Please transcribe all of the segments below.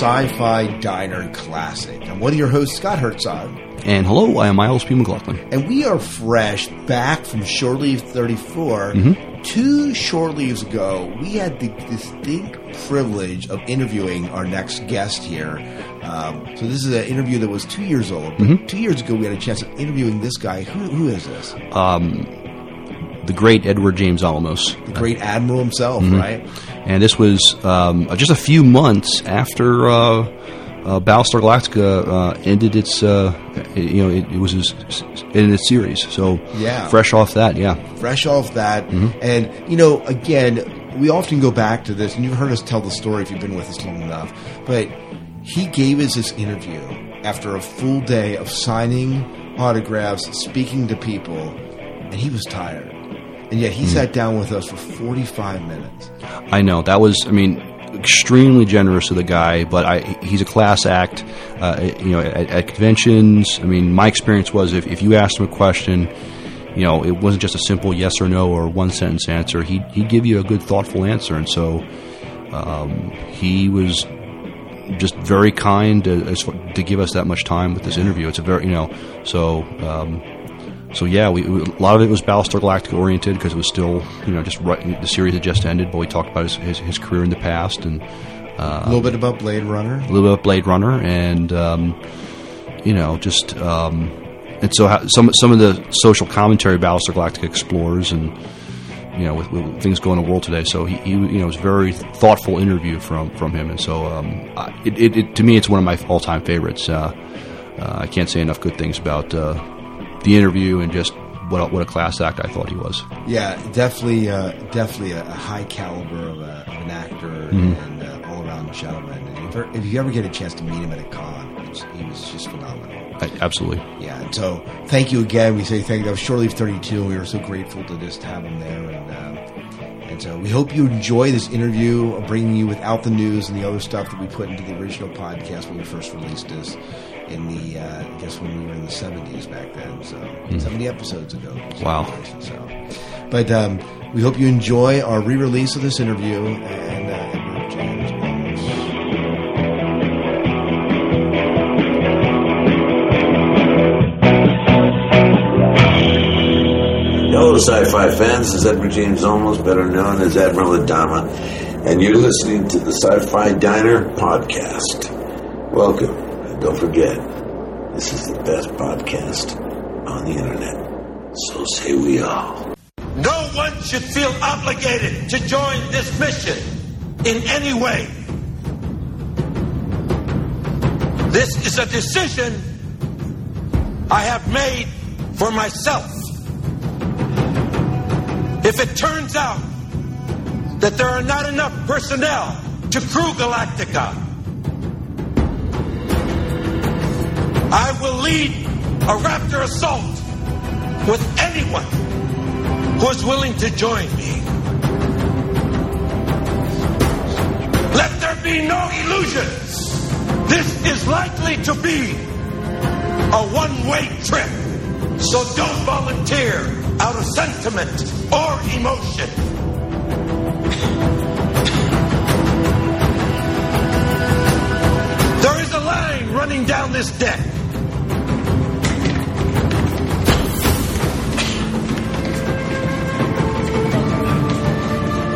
the Sci-Fi Diner Classic. I'm one of your hosts, Scott Herzog. And hello, I am Miles P. McLaughlin. And we are fresh back from Shore Leave 34. Mm-hmm. Two shore leaves ago, we had the distinct privilege of interviewing our next guest here. Um, so this is an interview that was two years old. But Mm-hmm. Two years ago, we had a chance of interviewing this guy. Who, who is this? The great Edward James Olmos. The great admiral himself, Mm-hmm. right? And this was um, just a few months after uh, uh, Battlestar Galactica uh, ended its, uh, you know, it, it was its, in its series. So Yeah. fresh off that, yeah. fresh off that. Mm-hmm. And, you know, again, we often go back to this, and you've heard us tell the story if you've been with us long enough. But he gave us this interview after a full day of signing autographs, speaking to people, and he was tired. And yet he Mm-hmm. sat down with us for 45 minutes. I know that was. I mean, extremely generous of the guy, but I, he's a class act. Uh, you know, at, at conventions. I mean, my experience was if, if you asked him a question, you know, it wasn't just a simple yes or no or one sentence answer. He he'd give you a good, thoughtful answer, and so um, he was just very kind to, to give us that much time with this interview. It's a very you know so. Um, so yeah, we, we- a lot of it was Battlestar Galactica oriented because it was still, you know, just right, the series had just ended. But we talked about his, his, his career in the past and a little bit about Blade Runner. a little bit of Blade Runner, and um, you know, just um, and so how, some some of the social commentary Battlestar Galactica explores, and you know, with, with things going in the world today. So he, he you know, it was a very thoughtful interview from from him, and so um, I- it, it, it to me, it's one of my all time favorites. Uh, uh, I can't say enough good things about uh, the interview and just what a, what a class act I thought he was. Yeah, definitely, uh, definitely a, high caliber of, a, of an actor and uh, all around gentleman. And if, you- if you ever get a chance to meet him at a con, he was just phenomenal. I, absolutely. Yeah, and so thank you again. We say thank you. That was Leave 32, we were so grateful to just have him there. And, uh, and so we hope you enjoy this interview, bringing you without the news and the other stuff that we put into the original podcast when we first released this in the, uh, I guess when we were in the 70s back then. So 70 episodes ago. Wow. So, but um, we hope you enjoy our re-release of this interview and uh, James. Olmos. Hello, sci-fi fans. This is Edward James Olmos, better known as Admiral Adama, and you're listening to the Sci-Fi Diner podcast. Welcome, and don't forget, this is the best podcast on the internet. So say we all. No one should feel obligated to join this mission in any way. This is a decision I have made for myself. If it turns out that there are not enough personnel to crew Galactica, I will lead a Raptor assault with anyone who is willing to join me. Let there be no illusions. This is likely to be a one way trip. So don't volunteer out of sentiment or emotion. Line running down this deck.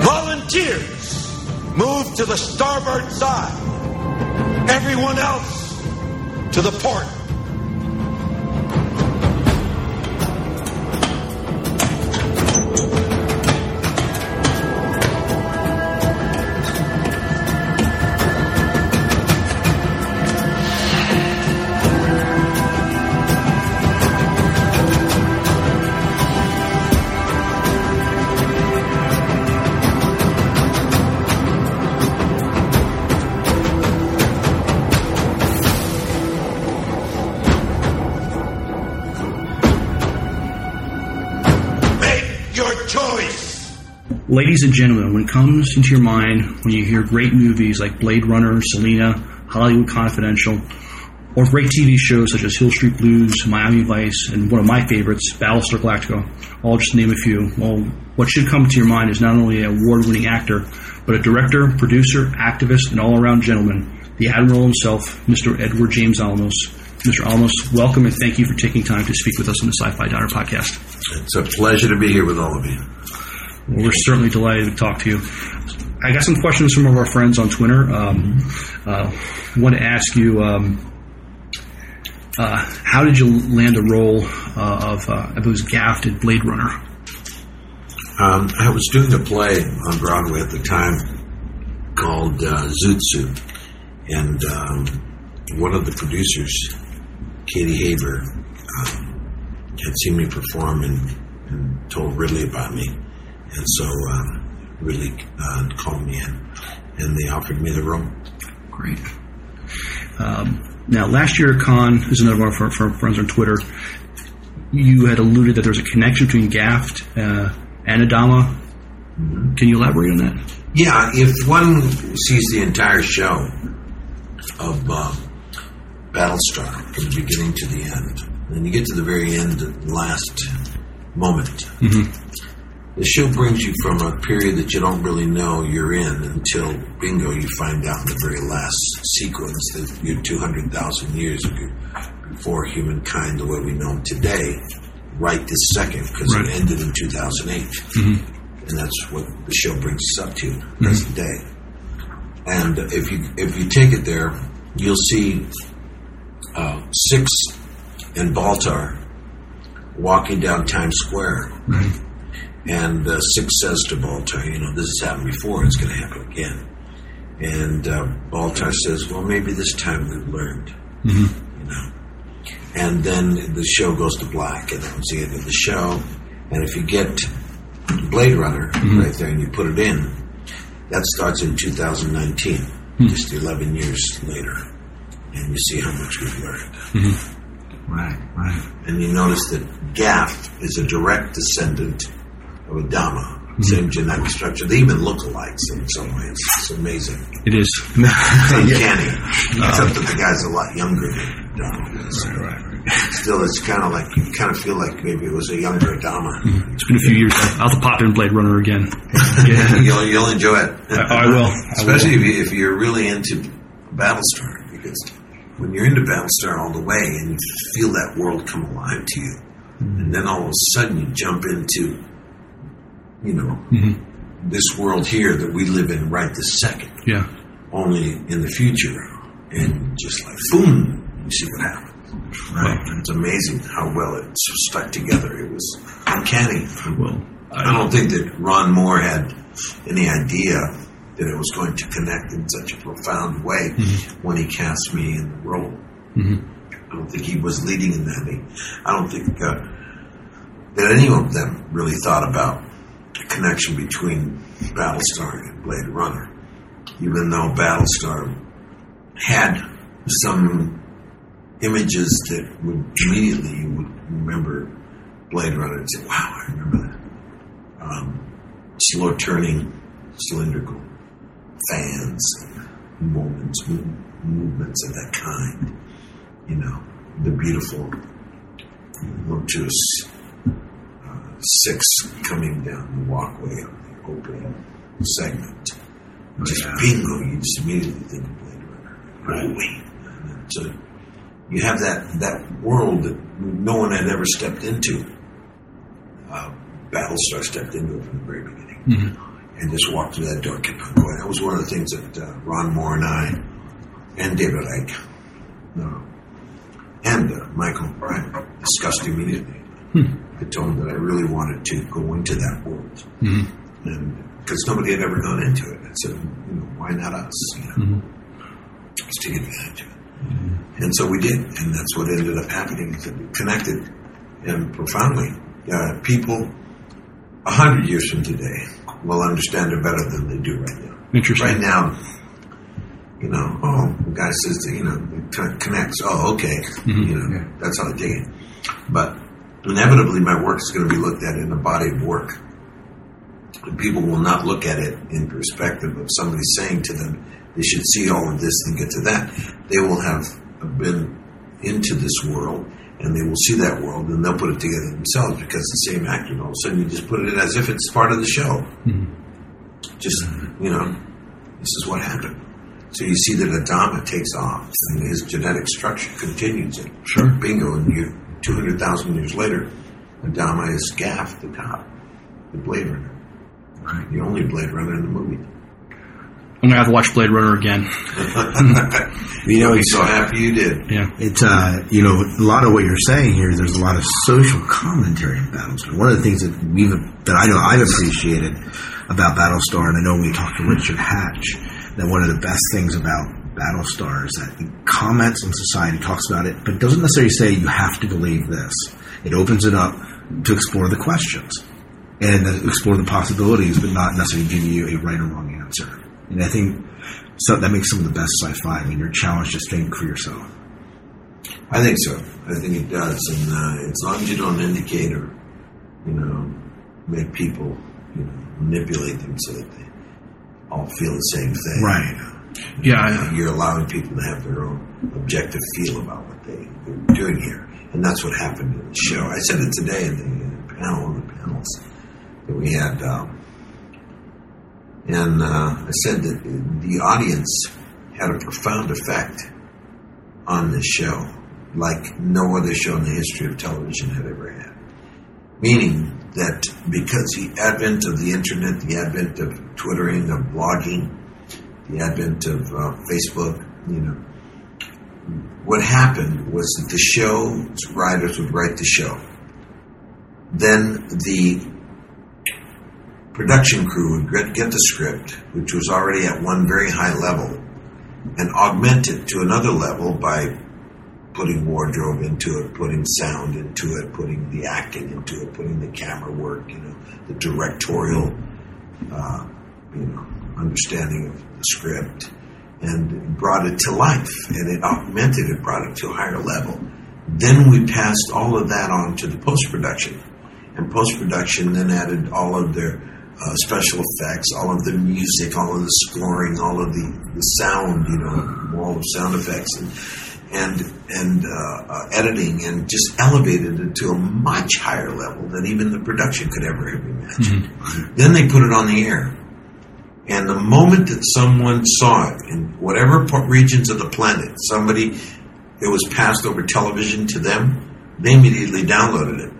Volunteers, move to the starboard side. Everyone else to the port. Ladies and gentlemen, when it comes into your mind when you hear great movies like Blade Runner, Selena, Hollywood Confidential, or great TV shows such as Hill Street Blues, Miami Vice, and one of my favorites, Battlestar Galactica, all just name a few, well, what should come to your mind is not only an award winning actor, but a director, producer, activist, and all around gentleman, the Admiral himself, Mr. Edward James Olmos. Mr. Olmos, welcome and thank you for taking time to speak with us on the Sci Fi Diner podcast. It's a pleasure to be here with all of you. We're certainly delighted to talk to you. I got some questions from some of our friends on Twitter. Um, uh, I want to ask you um, uh, how did you land the role uh, of, uh, it was Gaff in Blade Runner? Um, I was doing a play on Broadway at the time called uh, Zoot Suit, and um, one of the producers, Katy Haber, um, had seen me perform and, and told Ridley about me, and so um, Ridley uh, called me in, and they offered me the role. Great. Um, now, last year at Con, is another one of our, friends on Twitter, you had alluded that there was a connection between Gaff uh, and Adama. Can you elaborate on that? Yeah, if one sees the entire show of uh, Battlestar from the beginning to the end, and you get to the very end, the last moment, the show brings you from a period that you don't really know you're in until bingo, you find out in the very last sequence that you're 200,000 years before humankind the way we know it today, right this second, because Right. it ended in 2008 and that's what the show brings us up to present day. And if you if you take it there, you'll see uh, six and Baltar walking down Times Square, and uh, six says to Baltar, "You know, this has happened before; it's going to happen again." And uh, Baltar says, "Well, maybe this time we've learned." You know. And then the show goes to black, and that was the end of the show. And if you get Blade Runner right there and you put it in, that starts in 2019, just 11 years later. And you see how much we've learned. Right, right. And you notice that Gaff is a direct descendant of Adama. Same mm-hmm. genetic structure. They even look alike in some ways. It's amazing. It is. It's uncanny. Except um, that the guy's a lot younger than Adama. Still, it's kind of like, you kind of feel like maybe it was a younger Adama. Mm-hmm. It's been a few years. I'll have to pop in Blade Runner again. Yeah. you'll, you'll enjoy it. I, I will. I will. Especially if, you, if you're really into Battlestar, because when you're into Battlestar all the way and you feel that world come alive to you, mm-hmm. and then all of a sudden you jump into, you know, mm-hmm. this world here that we live in right this second, Yeah. only in the future, and just like boom, you see what happens. Right, And it's amazing how well it stuck together. It was uncanny. Well, I don't think that Ron Moore had any idea that it was going to connect in such a profound way mm-hmm. when he cast me in the role. Mm-hmm. I don't think he was leading in that. I don't think uh, that any of them really thought about connection between Battlestar and Blade Runner, even though Battlestar had some images that would immediately you would remember Blade Runner and say, "Wow, I remember that." Um, slow turning, cylindrical fans, moments, movements of that kind. You know, the beautiful, uh, six coming down the walkway of the opening segment. Just bingo, you just immediately think of Blade Runner. Oh, wait. So you have that, that world that no one had ever stepped into. Uh, Battlestar stepped into it from the very beginning and just walked through that door, kept on going. That was one of the things that uh, Ron Moore and I, and David Eick, no, and uh, Michael Rymer discussed immediately. I told him that I really wanted to go into that world, mm-hmm. and because nobody had ever gone into it, I said, you know, why not us? You know, let's take advantage of it. Mm-hmm. And so we did, and that's what ended up happening. Is that we connected and profoundly. Uh, people a hundred years from today will understand it better than they do right now. Interesting. Right now, you know, oh, the guy says that, you know, it connects. Oh, okay. Mm-hmm. You know, that's how I take it. But inevitably, my work is going to be looked at in a body of work. And people will not look at it in perspective of somebody saying to them, they should see all of this and get to that. They will have been into this world and they will see that world and they'll put it together themselves because the same actor, and all of a sudden you just put it in as if it's part of the show. Mm-hmm. Just, you know, this is what happened. So you see that Adama takes off, and his genetic structure continues it. Sure. Bingo, and you, 200,000 years later, Adama is Gaff, the top, the Blade Runner. Right? The only Blade Runner in the movie. I'm gonna have to watch Blade Runner again. You know, I'm so happy you did. Yeah. it's uh, you know, a lot of what you're saying here. There's a lot of social commentary in Battlestar. One of the things that we've that I know I've appreciated about Battlestar, and I know when we talked to Richard Hatch, that one of the best things about Battlestar stars that comments on society, talks about it, but doesn't necessarily say you have to believe this. It opens it up to explore the questions and explore the possibilities, but not necessarily give you a right or wrong answer. And I think so that makes some of the best sci-fi. I mean, you're challenged to think for yourself. I think so. I think it does, and uh, as long as you don't indicate or, you know, make people, you know, manipulate them so that they all feel the same thing. Right. I- you're allowing people to have their own objective feel about what they, they're doing here, and that's what happened in the show. I said it today in the panel, on the panels that we had, um, and uh, I said that the audience had a profound effect on this show, like no other show in the history of television had ever had. Meaning that because the advent of the internet, the advent of twittering, of blogging, the advent of uh, Facebook, you know, what happened was that the show's writers would write the show. Then the production crew would get, get the script, which was already at one very high level, and augment it to another level by putting wardrobe into it, putting sound into it, putting the acting into it, putting the camera work, you know, the directorial, uh, you know, understanding of script, and brought it to life, and it augmented it, brought it to a higher level. Then we passed all of that on to the post production, and post production then added all of their uh, special effects, all of the music, all of the scoring, all of the, the sound, you know, wall of the sound effects, and and and uh, uh, editing, and just elevated it to a much higher level than even the production could ever have imagined. Then they put it on the air, and the moment that someone saw it in whatever regions of the planet, somebody it was passed over television to them, they immediately downloaded it.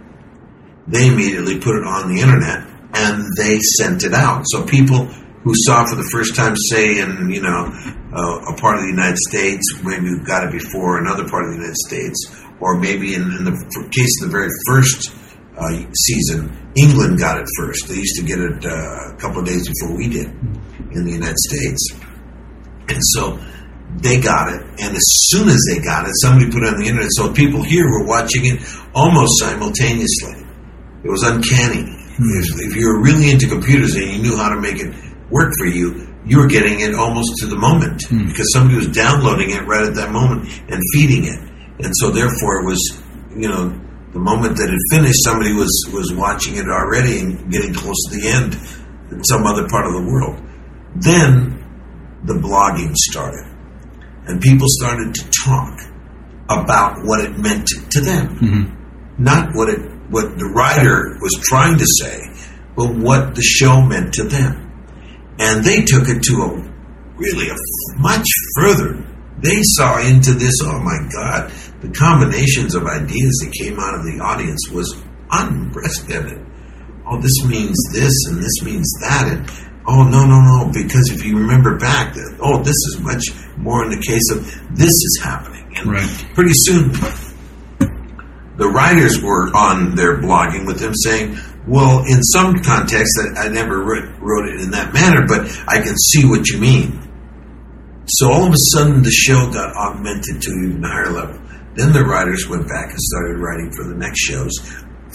They immediately put it on the internet and they sent it out. So people who saw for the first time, say in you know uh, a part of the United States, maybe got it before another part of the United States, or maybe in, in the case of the very first uh, season, England got it first. They used to get it uh, a couple of days before we did in the United States, and so they got it. And as soon as they got it, somebody put it on the internet. So people here were watching it almost simultaneously. It was uncanny. If, if you were really into computers and you knew how to make it work for you, you were getting it almost to the moment because somebody was downloading it right at that moment and feeding it. And so therefore it was, you know, the moment that it finished, somebody was, was watching it already and getting close to the end in some other part of the world. Then the blogging started and people started to talk about what it meant to them mm-hmm. not what it what the writer was trying to say, but what the show meant to them. And they took it to a really a much further. They saw into this. Oh my God! The combinations of ideas that came out of the audience was unprecedented. Oh, this means this, and this means that, and oh no, no, no! Because if you remember back, that oh, this is much more in the case of this is happening, and Right. pretty soon the writers were on their blogging with them saying, well, in some context, I, I never wrote, wrote it in that manner, but I can see what you mean. So all of a sudden, the show got augmented to an even higher level. Then the writers went back and started writing for the next shows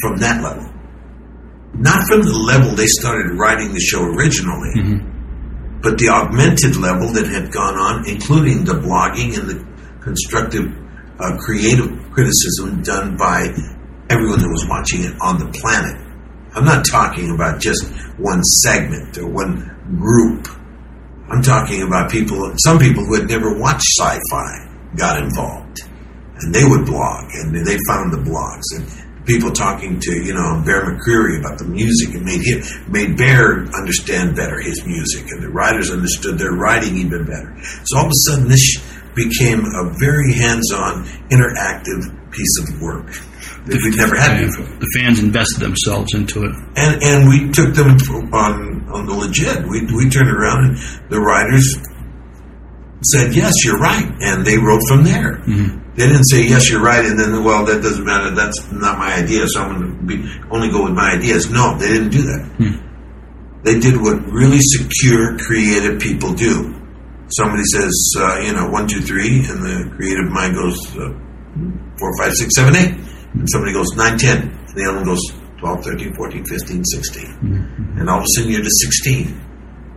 from that level. Not from the level they started writing the show originally, but the augmented level that had gone on, including the blogging and the constructive, uh, creative criticism done by everyone that was watching it on the planet. I'm not talking about just one segment or one group. I'm talking about people, some people who had never watched sci fi got involved. And they would blog, and they found the blogs. And people talking to you know Bear McCreary about the music. It made him made Bear understand better his music, and the writers understood their writing even better. So all of a sudden, this became a very hands-on, interactive piece of work that we'd never had before. The fans invested themselves into it. And and we took them on on the legit. We we turned around and the writers said, "Yes, you're right," and they wrote from there. They didn't say, "Yes, you're right," and then, "Well, that doesn't matter. That's not my idea, so I'm going to only go with my ideas." No, they didn't do that. They did what really secure, creative people do. Somebody says, uh, you know, one, two, three, and the creative mind goes uh, four, five, six, seven, eight. And somebody goes nine, ten, and the other one goes 12, 13, 14, 15, 16. And all of a sudden you're to 16,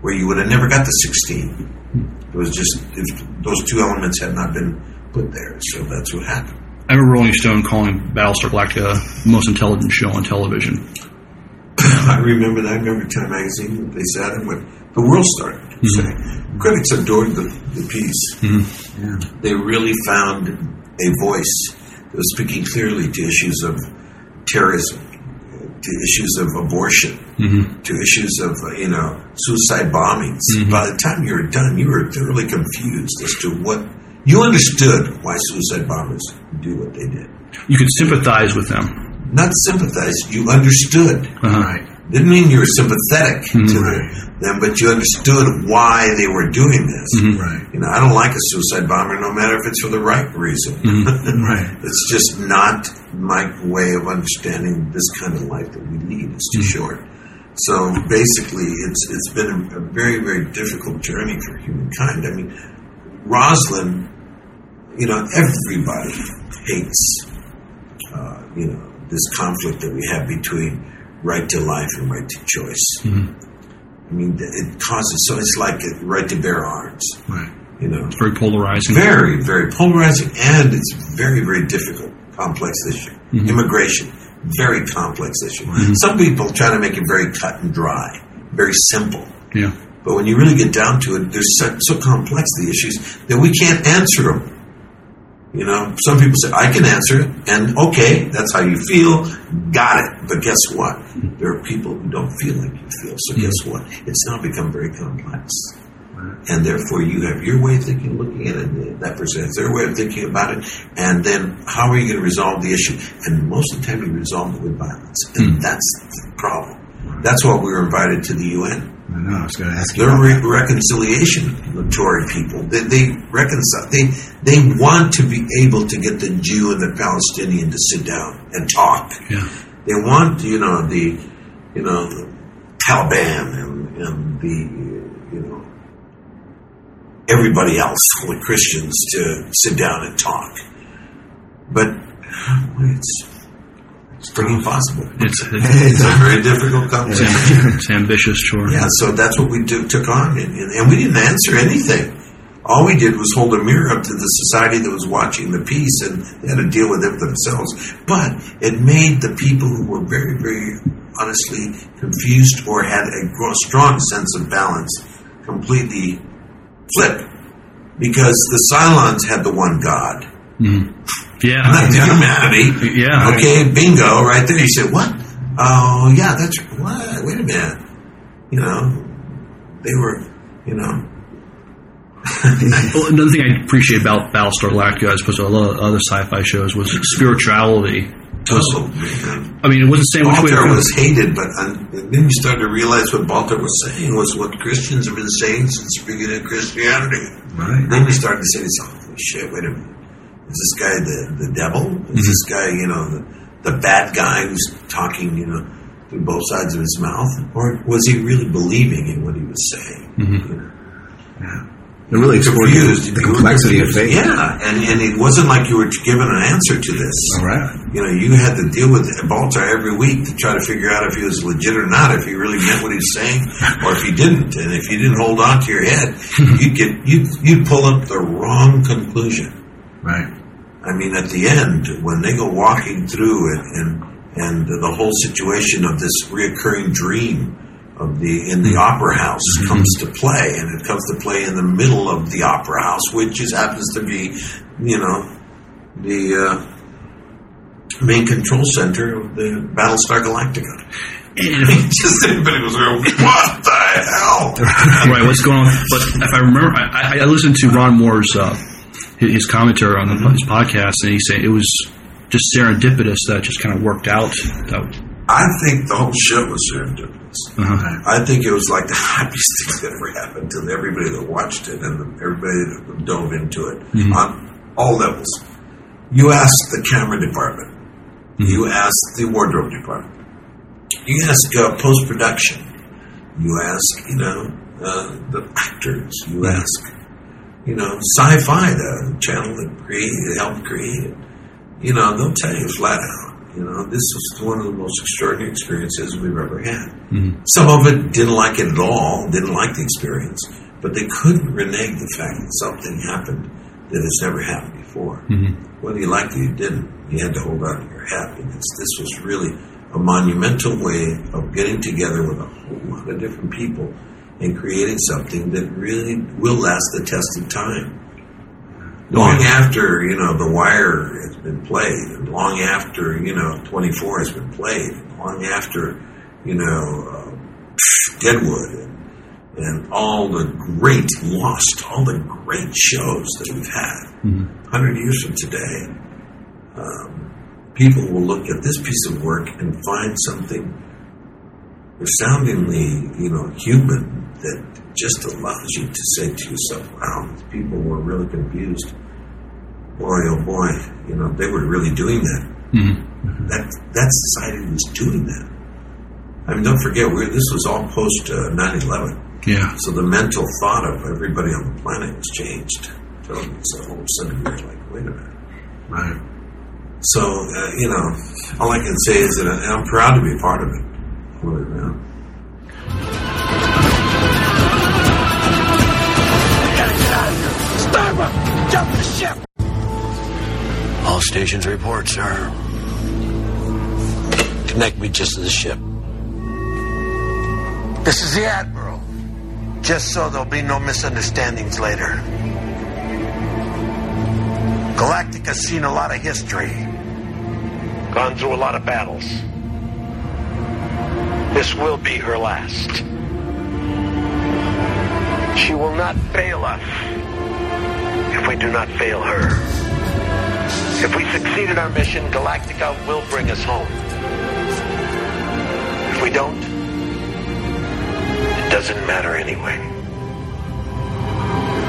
where you would have never got to 16. It was just, if those two elements had not been put there. So that's what happened. I remember Rolling Stone calling Battlestar Galactica the most intelligent show on television. I remember that. I remember Time Magazine. They sat and went, the world started. Mm-hmm. Say. Critics adored the, the piece. Mm-hmm. They really found a voice that was speaking clearly to issues of terrorism, to issues of abortion, to issues of uh, you know suicide bombings. By the time you were done, you were thoroughly confused as to what you understood why suicide bombers do what they did. You could sympathize with them. Not sympathize, you understood. Uh-huh. Didn't mean you were sympathetic to mm-hmm. the, them, but you understood why they were doing this. Mm-hmm. Right. You know, I don't like a suicide bomber, no matter if it's for the right reason. Mm-hmm. Right. it's just not my way of understanding this kind of life that we lead. It's too short. So basically, it's it's been a, a very very difficult journey for humankind. I mean, Roslin, you know, everybody hates, uh, you know, this conflict that we have between right to life and right to choice. Mm-hmm. I mean, it causes so it's like a right to bear arms. Right. You know, it's Very polarizing. very, very polarizing, and it's very, very difficult, complex issue. Mm-hmm. Immigration, very complex issue. Mm-hmm. Some people try to make it very cut and dry, very simple. Yeah. But when you really get down to it, they're so, so complex the issues that we can't answer them. You know, some people say I can answer it, and okay, that's how you feel. Got it. But guess what? There are people who don't feel like you feel. So hmm. guess what? It's now become very complex. And therefore, you have your way of thinking, looking at it, and that person has their way of thinking about it. And then, how are you going to resolve the issue? And most of the time, you resolve it with violence. And hmm. that's the problem. That's why we were invited to the UN. I know. I was going to ask you. They're re- reconciliatory people. They, they reconcile. They they want to be able to get the Jew and the Palestinian to sit down and talk. Yeah. They want you know the you know the Taliban and, and the you know everybody else, the Christians, to sit down and talk. But it's it's pretty impossible. It's, it's, It's a very difficult conversation. it's ambitious, sure. Yeah, so that's what we do, took on, and, and, we didn't answer anything. All we did was hold a mirror up to the society that was watching the piece, and they had to deal with it themselves. But it made the people who were very, very honestly confused or had a strong sense of balance completely flip, because the Cylons had the one God, mm-hmm. Yeah. not the humanity. Yeah. Okay, bingo, right there. You said, what? Oh, yeah, that's what? Wait a minute. You know, they were, you know, Well, another thing I appreciate about Battlestar Galactica, as opposed to a lot of other sci-fi shows, was spirituality. Was, oh, man. I mean, it wasn't saying which way. Baltar was hated, but um, then you started to realize what Baltar was saying was what Christians have been saying since the beginning of Christianity. Right. Then we started to say, yourself, shit, wait a minute. Is this guy the, the devil? Is this mm-hmm. guy, you know, the, the bad guy who's talking, you know, through both sides of his mouth? Or was he really believing in what he was saying? Mm-hmm. You know? It really Confused. the complexity of faith. Yeah, and, and it wasn't like you were given an answer to this. All right. You know, you had to deal with Baltar every week to try to figure out if he was legit or not, if he really meant what he was saying, or if he didn't. And if you didn't hold on to your head, you'd get you'd, you'd pull up the wrong conclusion. Right. I mean, at the end, when they go walking through it, and and the whole situation of this reoccurring dream of the in the opera house comes to play, and it comes to play in the middle of the opera house, which just happens to be, you know, the uh, main control center of the Battlestar Galactica. And Just everybody was going, what the hell? right, what's going on? But if I remember, I, I listened to Ron Moore's uh, his his commentary on his podcast, and he said it was just serendipitous that it just kind of worked out. That, I think the whole show was serendipitous. uh I think it was like the happiest thing that ever happened to everybody that watched it and everybody that dove into it on all levels. You ask the camera department, you ask the wardrobe department, you ask uh, post production, you ask, you know, uh, the actors, you ask, you know, sci fi, the channel that created, helped create it. You know, they'll tell you flat out. You know, this was one of the most extraordinary experiences we've ever had. Mm-hmm. Some of it didn't like it at all, didn't like the experience, but they couldn't renege the fact that something happened that has never happened before. Mm-hmm. Whether you liked it or you didn't, you had to hold on to your because this was really a monumental way of getting together with a whole lot of different people and creating something that really will last the test of time. Long after, you know, The Wire has been played, and long after, you know, 24 has been played, and long after, you know, uh, Deadwood and, and all the great Lost, all the great shows that we've had, 100 years from today, um, people will look at this piece of work and find something resoundingly, you know, human that just allows you to say to yourself, wow, these people were really confused. Boy, oh boy, you know, they were really doing that. That that society was doing that. I mean, don't forget, we're, this was all post uh, 9/11, yeah, so the mental thought of everybody on the planet was changed. So all of a sudden, we we're like, wait a minute, right? So uh, you know, all I can say is that I'm proud to be a part of it. Starbuck, the ship! All stations report, sir. Connect me just to the ship. This is the Admiral. Just so there'll be no misunderstandings later. Galactica's seen a lot of history. Gone through a lot of battles. This will be her last. She will not fail us if we do not fail her. If we succeed in our mission, Galactica will bring us home. If we don't, it doesn't matter anyway.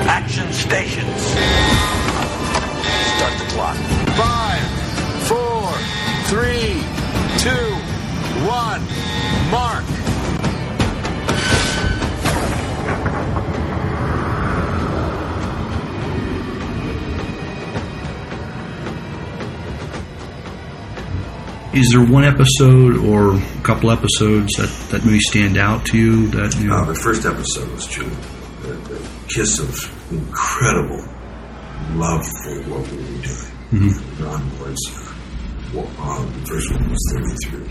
Action stations. Start the clock. Five, four, three, two, one, mark. Is there one episode or a couple episodes that, that maybe stand out to you that you Uh, the first episode was true. The, the kiss of incredible love for what we were doing. Ron Moore's, uh, the first one was 33.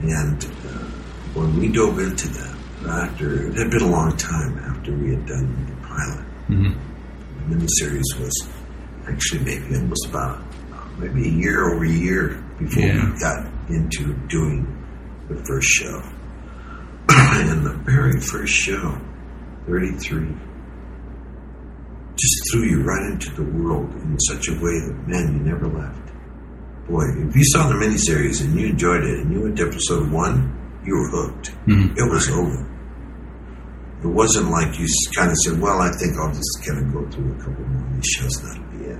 And uh, when we dove into that, after, it had been a long time after we had done the pilot. The miniseries was actually maybe almost about, uh, maybe a year over a year before Yeah. we got into doing the first show. and the very first show, 33, just threw you right into the world in such a way that, man, you never left. Boy, if you saw the miniseries and you enjoyed it and you went to episode one, you were hooked. Mm-hmm. It was over. It wasn't like you kind of said, well, I think I'll just kind of go through a couple more of these shows and that'll be it.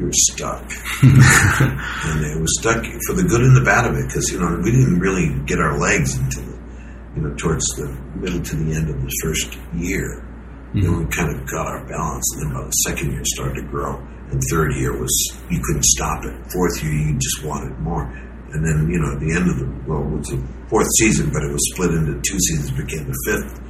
You were stuck. and it was stuck for the good and the bad of it because, you know, we didn't really get our legs until, you know, towards the middle to the end of the first year. Mm-hmm. Then we kind of got our balance. And then by the second year, it started to grow. And third year was, you couldn't stop it. Fourth year, you just wanted more. And then, you know, at the end of the, well, it was the fourth season, but it was split into two seasons, became the fifth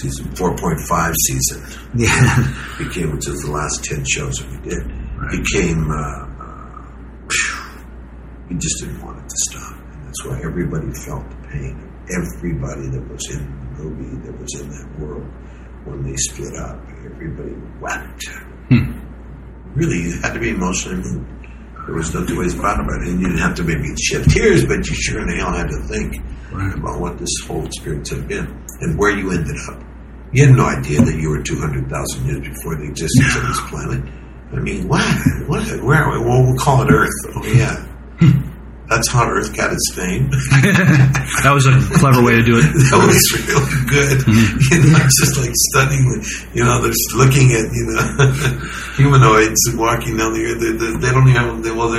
season, 4.5 season. Yeah. became, which is the last 10 shows that we did, became, uh, uh, phew, just didn't want it to stop. And that's why everybody felt the pain. Everybody that was in the movie, that was in that world, when they split up, everybody wept. Really, you had to be emotionally moved. There was no two ways about it. And you didn't have to maybe shed tears, but you sure in hell had to think about what this whole experience had been and where you ended up. You had no idea that you were 200,000 years before the existence of this planet. I mean, what? What? Where are we? Well, we'll call it Earth. Oh, yeah. Hmm. That's how Earth got its name. That was a clever way to do it. that was really good. Hmm. You know, it's just like stunning. You know, they're just looking at you know humanoids walking down the earth. They, they, they don't even have. They, well,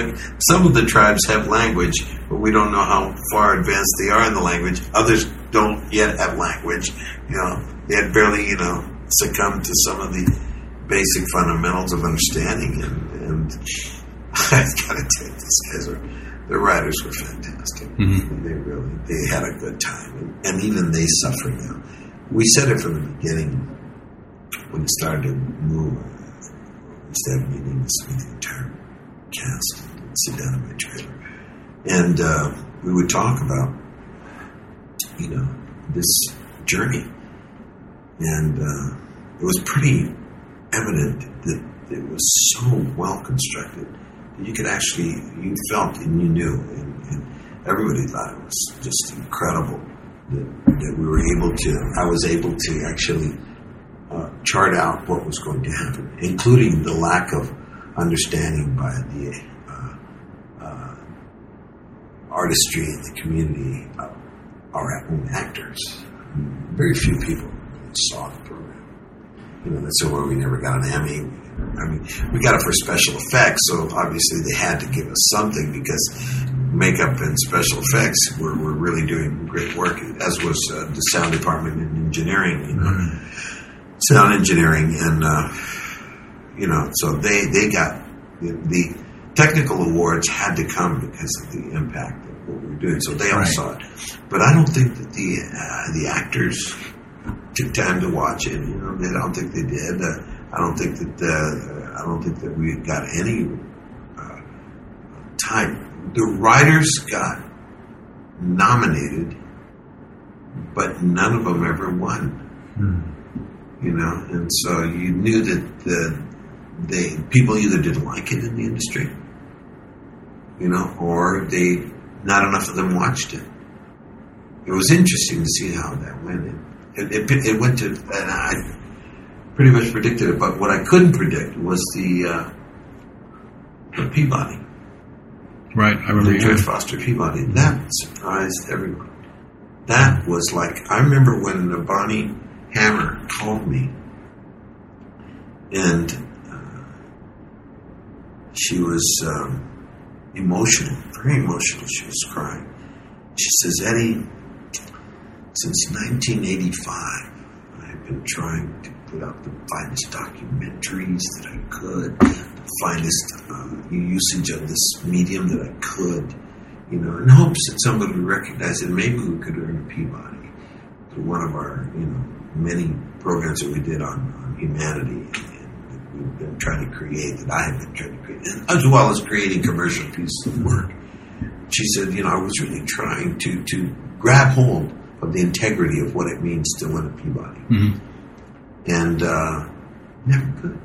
some of the tribes have language, but we don't know how far advanced they are in the language. Others don't yet have language. You know, they had barely you know succumbed to some of the basic fundamentals of understanding. And, and I gotta tell you, these guys are. The writers were fantastic. They really they had a good time, and, and even they suffer now. We said it from the beginning when it started to move. We started meetings with the entire cast, and sit down in my trailer, and uh, we would talk about you know this journey, and uh, it was pretty evident that it was so well constructed that you could actually you felt and you knew and, and everybody thought it was just incredible that, that we were able to I was able to actually uh, chart out what was going to happen including the lack of understanding by the uh, uh, artistry in the community of our own actors. Very few people saw the program you know, that's why we never got an Emmy. I mean, we got it for special effects, so obviously they had to give us something because makeup and special effects were, were really doing great work, as was uh, the sound department and engineering, you know, sound engineering, and uh, you know, so they they got the, the technical awards had to come because of the impact of what we were doing, so they all Right. saw it. But I don't think that the uh, the actors took time to watch it. You know, I don't think they did. Uh, I don't think that uh, I don't think that we got any uh, time. The writers got nominated, but none of them ever won. You know, and so you knew that the they people either didn't like it in the industry, you know, or they not enough of them watched it. It was interesting to see how that went. It, it, it, went to, and I pretty much predicted it. But what I couldn't predict was the uh, the Peabody, Right, I remember the. George Foster Peabody. That surprised everyone. That was like I remember when the Bonnie Hammer called me, and uh, she was um, emotional, very emotional. She was crying. She says, "Eddie, since 1985, I have been trying to put out the finest documentaries that I could, the finest uh, usage of this medium that I could, you know, in hopes that somebody would recognize it. Maybe we could earn a Peabody through one of our, you know, many programs that we did on, on humanity and that we've been trying to create, that I have been trying to create, and as well as creating commercial pieces of work." She said, "You know, I was really trying to to grab hold of the integrity of what it means to win a Peabody." Mhm. and uh, never could.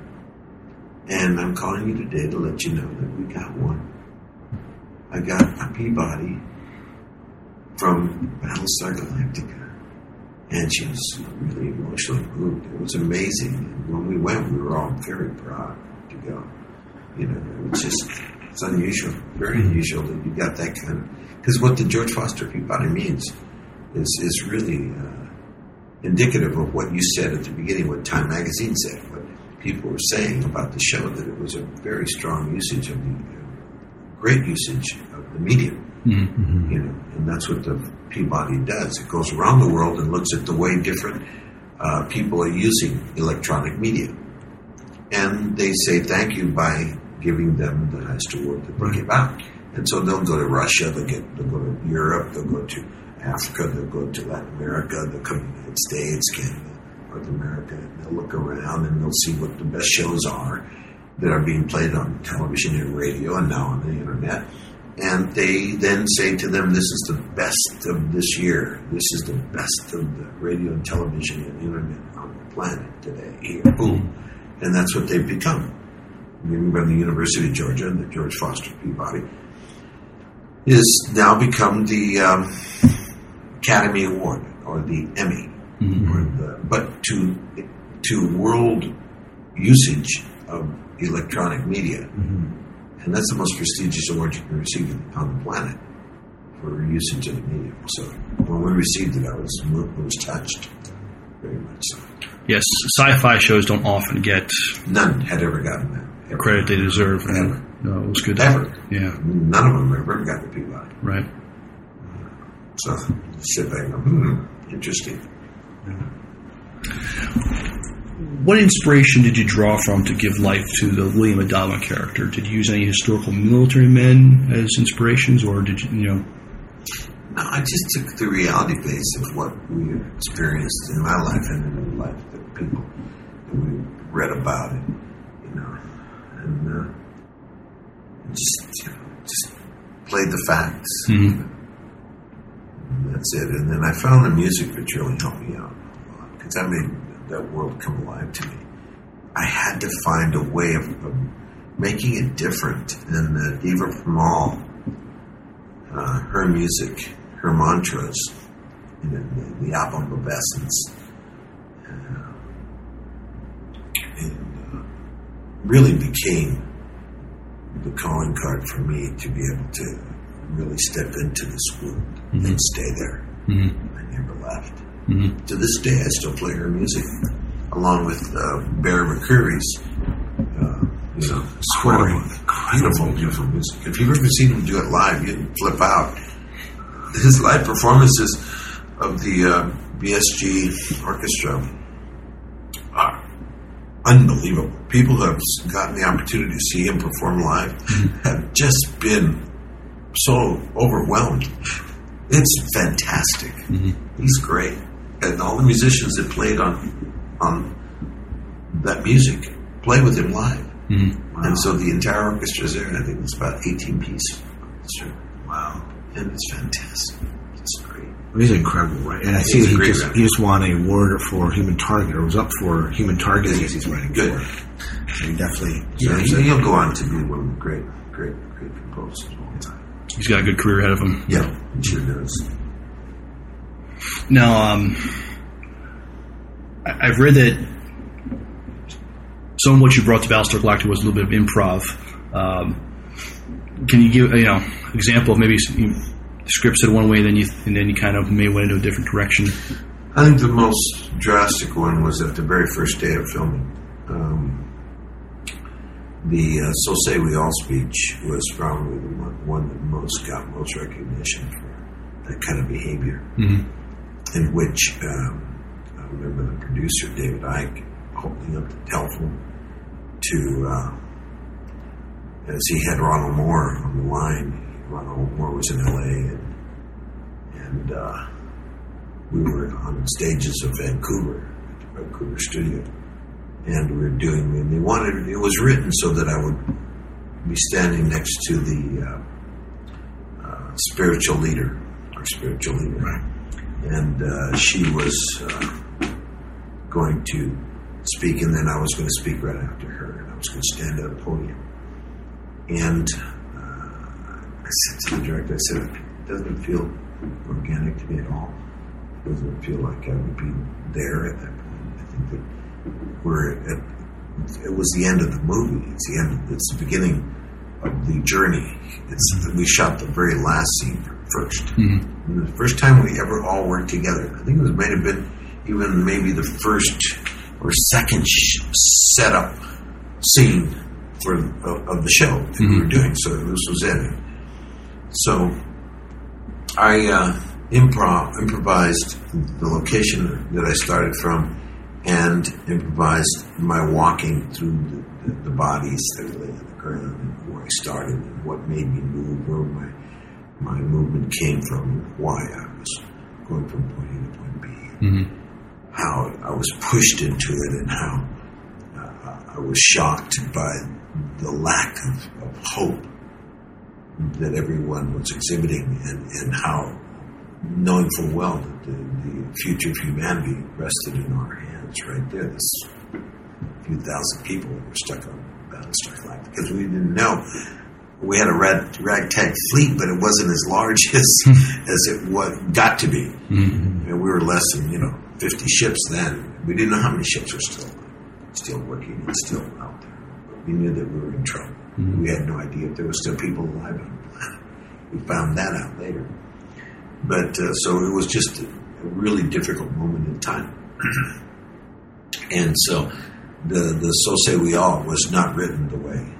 And I'm calling you today to let you know that we got one. I got a Peabody from Battlestar Galactica, and she was really emotionally moved. It was amazing. And when we went, we were all very proud to go. You know, it was just it's unusual, very unusual that you got that kind of because what the George Foster Peabody means is is really. Uh, indicative of what you said at the beginning, what Time Magazine said, what people were saying about the show, that it was a very strong usage of the, uh, great usage of the medium. Mhm. You know, and that's what the Peabody does. It goes around the world and looks at the way different uh, people are using electronic media, and they say thank you by giving them the highest award that they give out. And so they'll go to Russia, they'll get, they'll go to Europe, they'll go to Africa, they'll go to Latin America, they'll come to the United States, Canada, North America, and they'll look around and they'll see what the best shows are that are being played on television and radio and now on the internet. And they then say to them, This is the best of this year. This is the best of the radio and television and internet on the planet today. Here, boom. And that's what they've become. from the University of Georgia, and the George Foster Peabody, is now become the um, Academy Award or the Emmy, or the, but to to world usage of electronic media, and that's the most prestigious award you can receive on the planet for usage of the medium. So when we received it, I was I was touched very much. So Yes, sci-fi shows don't often get none had ever gotten that. Ever. credit they deserve. and, Ever. No, it was good. Ever. Yeah. None of them ever got the Peabody. Right. So sit back and hmm, interesting. What inspiration did you draw from to give life to the William Adama character? Did you use any historical military men as inspirations, or did you, you know? No, I just took the reality base of what we experienced in my life and in the life that people that we read about it, you know, and uh, just you know, just played the facts. Mhm. That's it. And then I found the music which really helped me out because that made that world come alive to me. I had to find a way of, of making it different. And uh, Deva Premal, uh, her music, her mantras, the, the album of essence, uh, and, uh, really became the calling card for me to be able to really step into this world and stay there. Mhm. I never left. Mhm. To this day, I still play her music, along with uh, Bear McCreary's. Uh, you know, scoring beautiful, beautiful music. If you've ever seen him do it live, you'd flip out. His live performances of the uh, BSG Orchestra unbelievable. People who have gotten the opportunity to see him perform live mm-hmm. have just been so overwhelmed. It's fantastic. Mm-hmm. He's great, and all the musicians that played on on that music play with him live. Mm-hmm. And so the entire orchestra is there, and I think it's about 18 piece orchestra. Wow. And it's fantastic. It's great. He's incredible, right? And I see He's that he just rapper. he just won a award for Human Target, or was up for Human Target. I he's running Good. for. So he definitely Yeah, deserves he, he'll go on to be one of the great, great, great composers of all time. He's got a good career ahead of him. Yeah, he sure does. Now, um, I- I've read that some of what you brought to Battlestar Galactica was a little bit of improv. Um, can you give you know example of maybe s- you scripts it one way, then you and then you kind of may went into a different direction? I think the most drastic one was at the very first day of filming. Um, the uh, So Say We All speech was probably the one, one that most got most recognition for that kind of behavior. In which um, I remember the producer, David Eick, holding up the telephone to, uh, as he had Ronald Moore on the line. Ronald Moore was in LA and, and uh, we were on stages of Vancouver, Vancouver studio, and we were doing. And they wanted it was written so that I would be standing next to the uh, uh, spiritual leader, our spiritual leader, Right. and uh, she was uh, going to speak, and then I was going to speak right after her, and I was going to stand at a podium, and I said to the director, I said, it doesn't feel organic to me at all It doesn't feel like I would be there at that point. I think that we're at, it was the end of the movie. It's the end. It's the beginning of the journey. It's mm-hmm. we shot the very last scene first. Mm-hmm. And the first time we ever all worked together. I think it was might have been even maybe the first or second sh- setup scene for of, of the show that we were mm-hmm. doing. So this was it. So I uh, improv improvised the location that I started from, and improvised my walking through the, the, the bodies that lay on the ground, and where I started, and what made me move, where my my movement came from, and why I was going from point A to point B, how I was pushed into it, and how uh, I was shocked by the lack of, of hope that everyone was exhibiting and, and how knowing full well that the, the future of humanity rested in our hands right there. This few thousand people that were stuck on Battlestar Galactica because we didn't know. We had a rag, ragtag fleet, but it wasn't as large as hmm. as it was, got to be. Hmm. And we were less than you know fifty ships then. We didn't know how many ships were still still working and still out there. But we knew that we were in trouble. We had no idea if there were still people alive on the planet. We found that out later. But uh, so it was just a really difficult moment in time. and so the the So Say We All was not written the way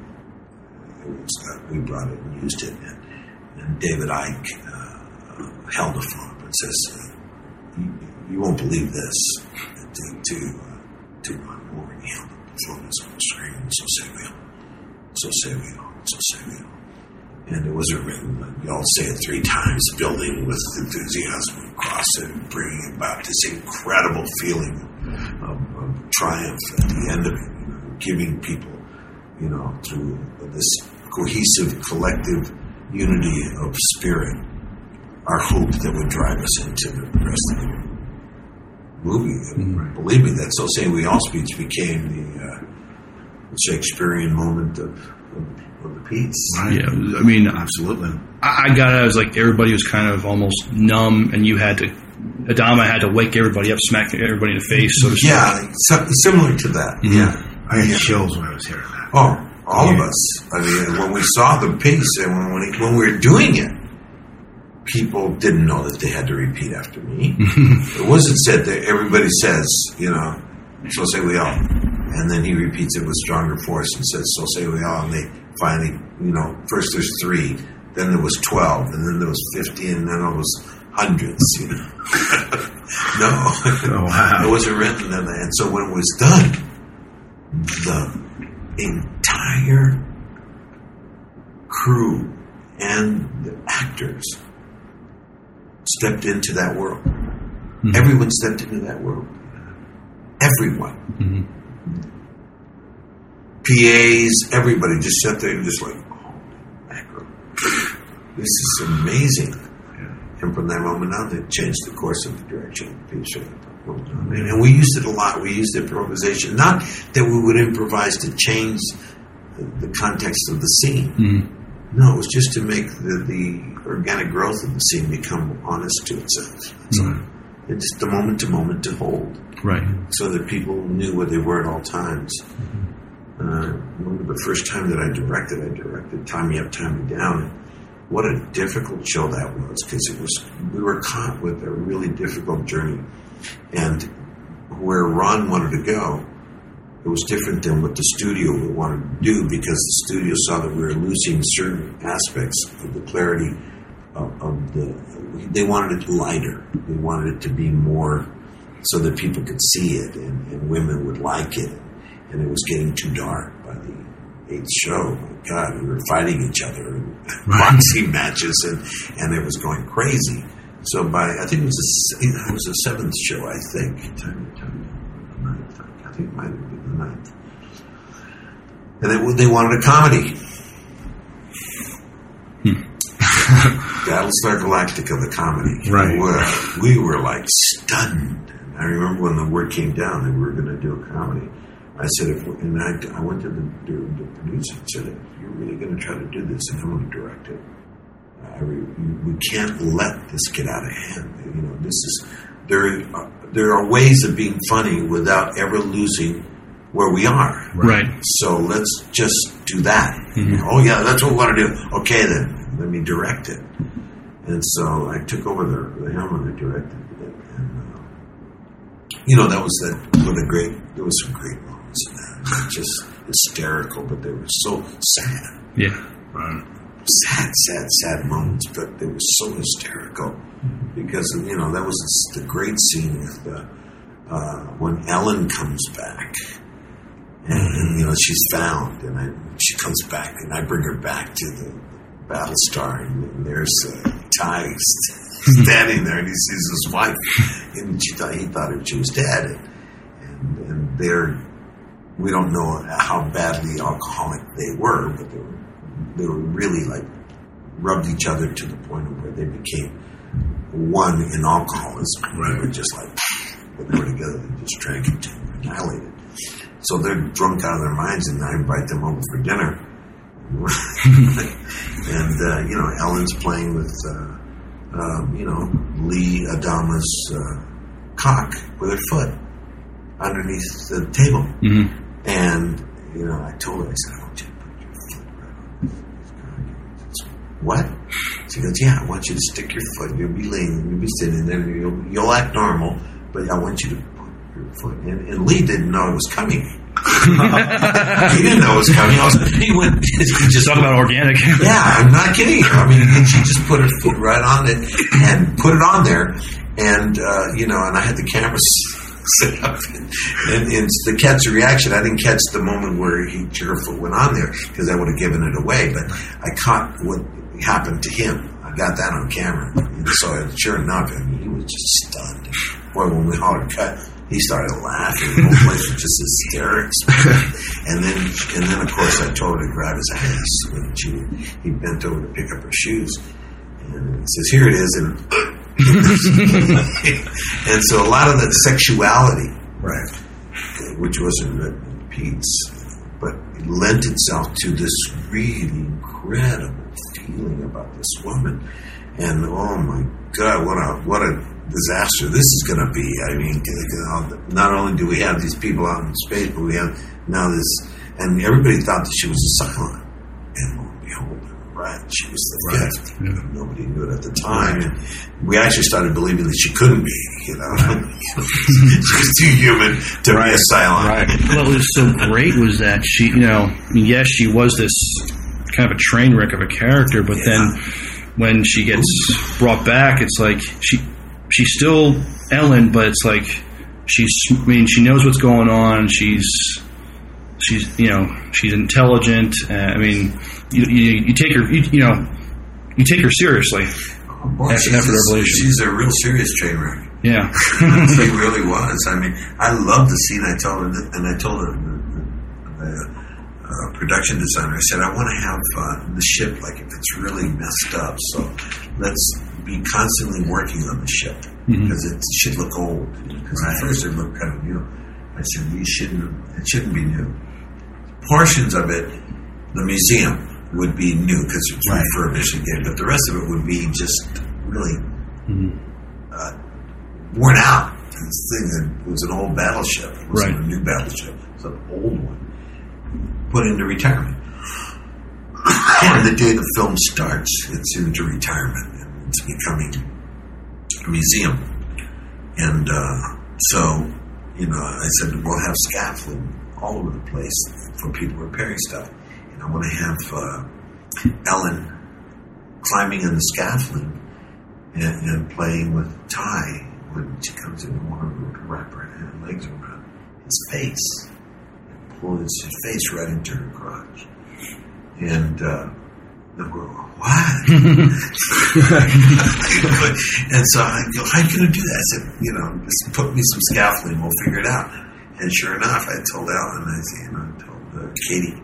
it was, uh, we brought it and used it. And, and David Eick uh, held the phone up and says, uh, you, you won't believe this. To, to, uh, to Ron and he held up the phone and screaming, So say we all. So say we all. So say we all. And it wasn't written, but we all say it three times, building with enthusiasm across it, and bringing about this incredible feeling of, of triumph at the end of it, you know, giving people, you know, through this cohesive, collective unity of spirit, our hope that would drive us into the rest of the movie. And believe me, that So Say We All speech became the uh, Shakespearean moment of, of, of the piece. Yeah, I mean, Absolutely. I, I got it. I was like everybody was kind of almost numb, and you had to. Adama had to wake everybody up, smack everybody in the face. So. Yeah, so, similar to that. Mm-hmm. Yeah. I had chills when I was hearing that. Oh, all of us. I mean, when we saw the piece and when, when, it- when we were doing it, people didn't know that they had to repeat after me. it wasn't said that everybody says, you know, so say we all. And then he repeats it with stronger force and says, so say we all. And they finally, you know, first there's three, then there was 12, and then there was 50, and then it was hundreds, you know. no. Oh, wow. It wasn't written. And, and so when it was done, the entire crew and the actors stepped into that world. Mm-hmm. Everyone stepped into that world. Everyone. Mm-hmm. PAs, everybody just sat there and just like, oh. This is amazing. And from that moment on, it changed the course of the direction of the piece. And, we used it a lot. We used improvisation. Not that we would improvise to change the, context of the scene. Mm-hmm. No, it was just to make the, the organic growth of the scene become honest to itself. That's all. It's just the moment to moment to hold right. so that people knew where they were at all times. Mm-hmm. Uh, remember the first time that I directed, I directed Tigh Me Up, Tigh Me Down. What a difficult show that was because it was we were caught with a really difficult journey, and where Ron wanted to go, it was different than what the studio wanted to do because the studio saw that we were losing certain aspects of the clarity of, of the. They wanted it lighter. They wanted it to be more so that people could see it and, and women would like it. And it was getting too dark by the eighth show. My God, we were fighting each other in boxing matches, and, and it was going crazy. So by I think it was a, it was the seventh show. I think time, time, the ninth. I think it might have been the ninth. And they, they wanted a comedy. Hmm. Battlestar Galactica, the comedy. Right. We were, we were like stunned. I remember when the word came down that we were going to do a comedy. I said, if, and I, I went to the, the, the producer and said, if you're really going to try to do this, and I'm going to direct it. I, re- we can't let this get out of hand. You know, this is there. Are, there are ways of being funny without ever losing where we are. Right. So let's just do that. Oh yeah, that's what we want to do. Okay then, let me direct it. And so I took over the, the helm and I directed it. And uh, you know that was that of the great. There was some great moments that. Was just hysterical, but they were so sad, Yeah. Right. sad, sad, sad moments. But they were so hysterical because you know that was the great scene with uh, uh, when Ellen comes back and, and, you know she's found, and I, she comes back, and I bring her back to the Battlestar, and, and there's uh, Tigh standing there, and he sees his wife, and she thought he thought she was dead, and, and, and they're we don't know how badly alcoholic they were, but they were they were really like rubbed each other to the point of where they became one in alcoholism. They were just like when they were together, they just drank it to annihilate it. So they're drunk out of their minds, and I invite them over for dinner. and uh, you know, Ellen's playing with uh, um, you know Lee Adama's uh, cock with her foot underneath the table, Mm-hmm. And you know, I told her, I said, I want you to put your foot right on. What? She goes, Yeah, I want you to stick your foot. You'll be laying, you'll be sitting there, you'll, you'll act normal, but I want you to put your foot. in. and Lee didn't know it was coming. he didn't know it was coming. I was, he went, he just Talk about organic. yeah, I'm not kidding you. I mean, she just put her foot right on it and put it on there, and uh, you know, and I had the cameras set up, and, and the the reaction. I didn't catch the moment where he foot went on there because I would have given it away, but I caught what happened to him. I got that on camera, and so sure enough, I mean, he was just stunned. Boy, when we hollered cut. He started laughing. The whole place was just hysterics. And then, and then, of course, I told her to grab his ass when she he bent over to pick up her shoes, and he says, "Here it is." And and so a lot of that sexuality, right, which wasn't Pete's, but it lent itself to this really incredible feeling about this woman, and oh my God, what a what a disaster this is going to be. I mean, not only do we have these people out in space, but we have now this, and everybody thought that she was a Cylon, and lo and behold, right, she was the fifth. Nobody knew it at the time, and we actually started believing that she couldn't be. You know, she was too human to be a Cylon. what was so great was that she, you know, yes, she was this kind of a train wreck of a character, but then when she gets brought back, it's like she she's still Ellen, but it's like she's. I mean, she knows what's going on. She's she's you know she's intelligent. Uh, I mean, you, you, you take her, you, you know, you take her seriously. After- she's, after a, Revelation. she's a real serious train wreck. Yeah, she really was. I mean, I love the scene. I told her, and I told her the, the, uh, production designer. I said, I want to have uh, the ship like if it's really messed up. So let's be constantly working on the ship because it should look old. Because at first it looked kind of new. I said, we shouldn't. It shouldn't be new. Portions of it, the museum would be new because it's refurbished again, but the rest of it would be just really uh, worn out. This thing that was an old battleship. It wasn't Right. a new battleship. it's an old one. Put into retirement. and the day the film starts, it's into retirement. And it's becoming a museum. And uh, so, you know, I said, we'll have scaffolding all over the place for people repairing stuff. And I want to have uh, Ellen climbing in the scaffolding and, and playing with Tigh when she comes in and want to wrap her legs around his face and pull his, face right into her crotch. And uh, then we're what? and so I go, how are you going to do that? I said, you know, just put me some scaffolding, we'll figure it out. And sure enough, I told Alan, I said, you know, I told uh, Katie,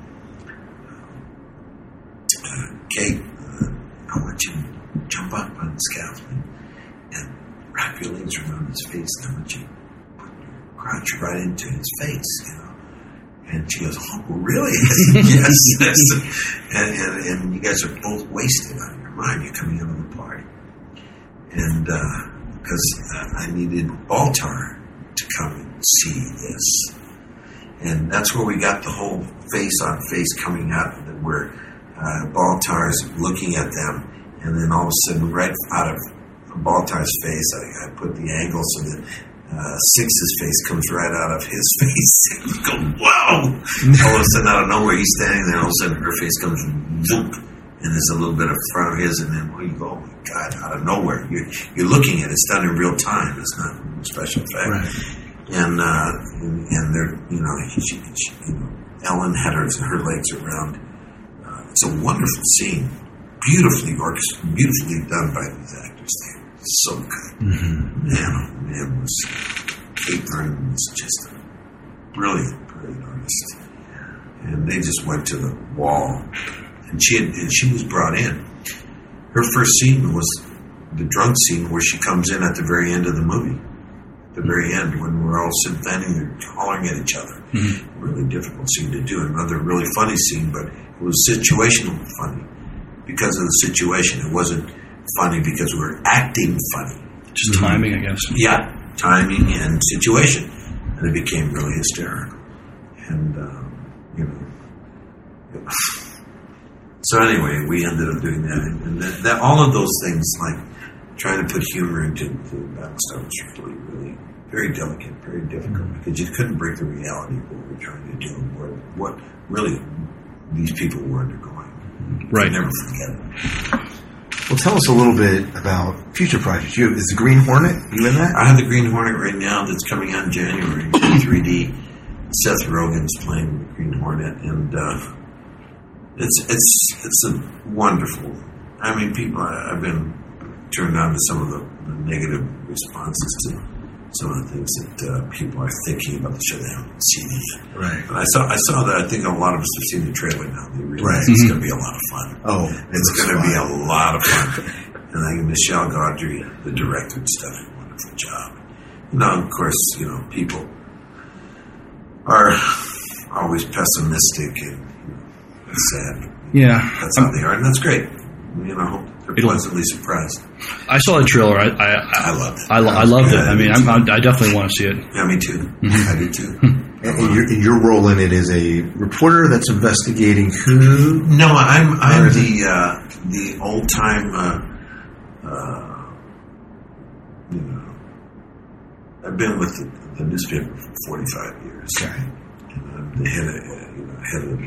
uh, Kate, uh, I want you to jump up on the scaffolding and wrap your legs around his face, and I want you to put your crotch right into his face, you know. And she goes, "Oh, really? yes, yes." And, and, and you guys are both wasted out of your mind. You're coming out of the party, and because uh, I needed Baltar to come see this, and that's where we got the whole face on face coming out, where uh, Baltar's looking at them, and then all of a sudden, right out of Baltar's face, I, I put the angle so that uh, Six's face comes right out of his face. And go, wow! all of a sudden, out of nowhere, he's standing there. All of a sudden, her face comes, zoop, and there's a little bit of front of his, and then well, you go, oh my god! Out of nowhere, you're you're looking at it. It's done in real time. It's not a special effect. And uh, and they're you know, she, she, you know, Ellen had her her legs around. Uh, it's a wonderful scene, beautifully orchestrated, beautifully done by these actors. They so good. Man, oh man, was Kate Vernon was just a brilliant, brilliant artist. And they just went to the wall, and she had, and she was brought in. Her first scene was the drunk scene where she comes in at the very end of the movie, the very end when we're all standing there hollering at each other. Really difficult scene to do. Another really funny scene, but it was situational funny because of the situation. It wasn't funny because we were acting funny. Just timing, I guess. Yeah, timing and situation, and it became really hysterical. And um, you know, so anyway, we ended up doing that, and, and that, that all of those things, like trying to put humor into the Battlestar, was really, really very delicate, very difficult because you couldn't break the reality of what we're trying to do, or what really these people were undergoing. Right. Never forget it. Well, tell us a little bit about future projects. You is the Green Hornet? You in that? I have the Green Hornet right now that's coming out in January in 3D. Seth Rogen's playing the Green Hornet, and uh, it's it's it's a wonderful. I mean, people. I, I've been turned on to some of the, the negative responses to some of the things that uh, people are thinking about the show. They haven't seen it yet. Right. But I saw I saw that. I think a lot of us have seen the trailer now. They realize Right. it's going to be a lot of fun. Oh, It's going to be a lot of fun. And I think Michel Gondry, the director and stuff, did a wonderful job. Now, of course, you know, people are always pessimistic and you know, sad. Yeah. That's how they are, and that's great. You know, pleasantly surprised. I saw the trailer. I I, I, I loved it. I, I loved it. I mean, I'm, I'm, I definitely want to see it. Yeah, me too. Mm-hmm. I do too. And, and your, and your role in it is a reporter that's investigating who? No, I'm I'm the uh, the old time. Uh, uh, you know, I've been with the, the newspaper for forty five years. Okay. And I'm the head of uh, you know head of the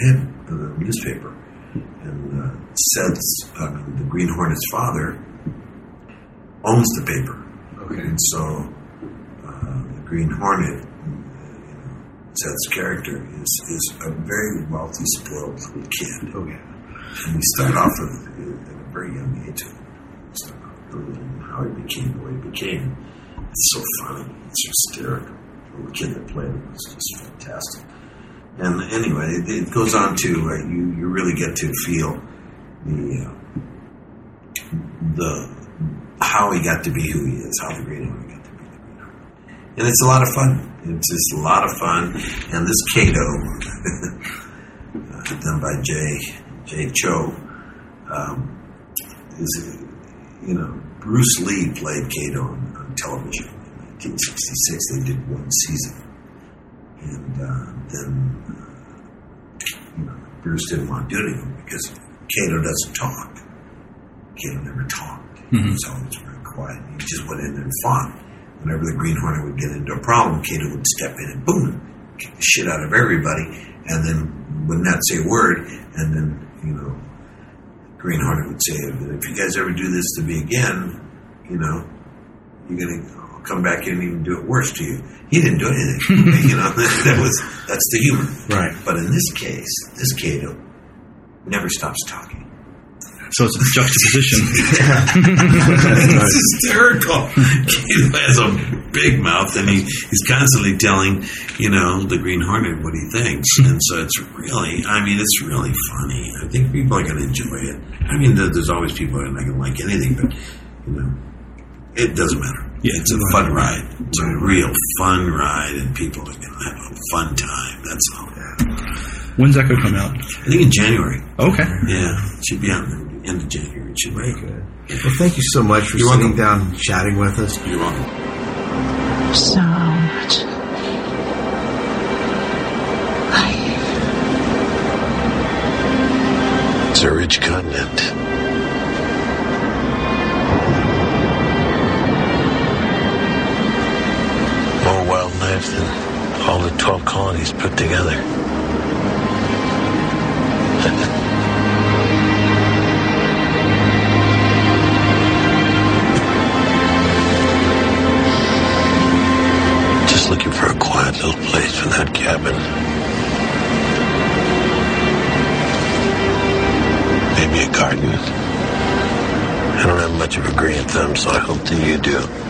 head of the newspaper. And uh, mean, the Green Hornet's father owns the paper. Okay. And so uh, the Green Hornet, you know, Seth's character, is, is a very wealthy, spoiled kid. Oh yeah. And we start off with, at a very young age, start off with how he became the way he became. It's so funny. It's hysterical. The kid that played it was just fantastic. And anyway, it, it goes on to uh, you. You really get to feel the uh, the how he got to be who he is, how the Green Hornet got to be the Green and it's a lot of fun. It's just a lot of fun. And this Kato, uh, done by Jay Jay Chou, um, is you know Bruce Lee played Kato on, on television in 1966. They did one season, and uh, then uh, you know Bruce didn't want to do it anymore because Kato doesn't talk. Kato never talked. He was always very quiet. He just went in and fought. Whenever the Green Hornet would get into a problem, Kato would step in and boom, kick the shit out of everybody, and then would not say a word. And then you know, Green Hornet would say, "If you guys ever do this to me again, you know, you're gonna I'll come back in and even do it worse to you." He didn't do anything. you know, that was that's the humor. Right. But in this case, this Kato never stops talking. So it's a juxtaposition. it's hysterical. He has a big mouth, and he, he's constantly telling, you know, the Green Hornet what he thinks, and so it's really, I mean, it's really funny. I think people are going to enjoy it. I mean, there's always people that are not going to like anything, but you know, it doesn't matter. Yeah, it's a fun ride. It's a real fun ride, and people are going to have a fun time. That's all. When's that going to come out? I think in January. Okay. Yeah, it should be out in the end of January. It should be good. Well, thank you so much for You're sitting welcome. down and chatting with us. You're welcome. so much life. It's a rich continent. Wildlife than all the 12 colonies put together. Just looking for a quiet little place for that cabin. Maybe a garden. I don't have much of a green thumb, so I hope that you do.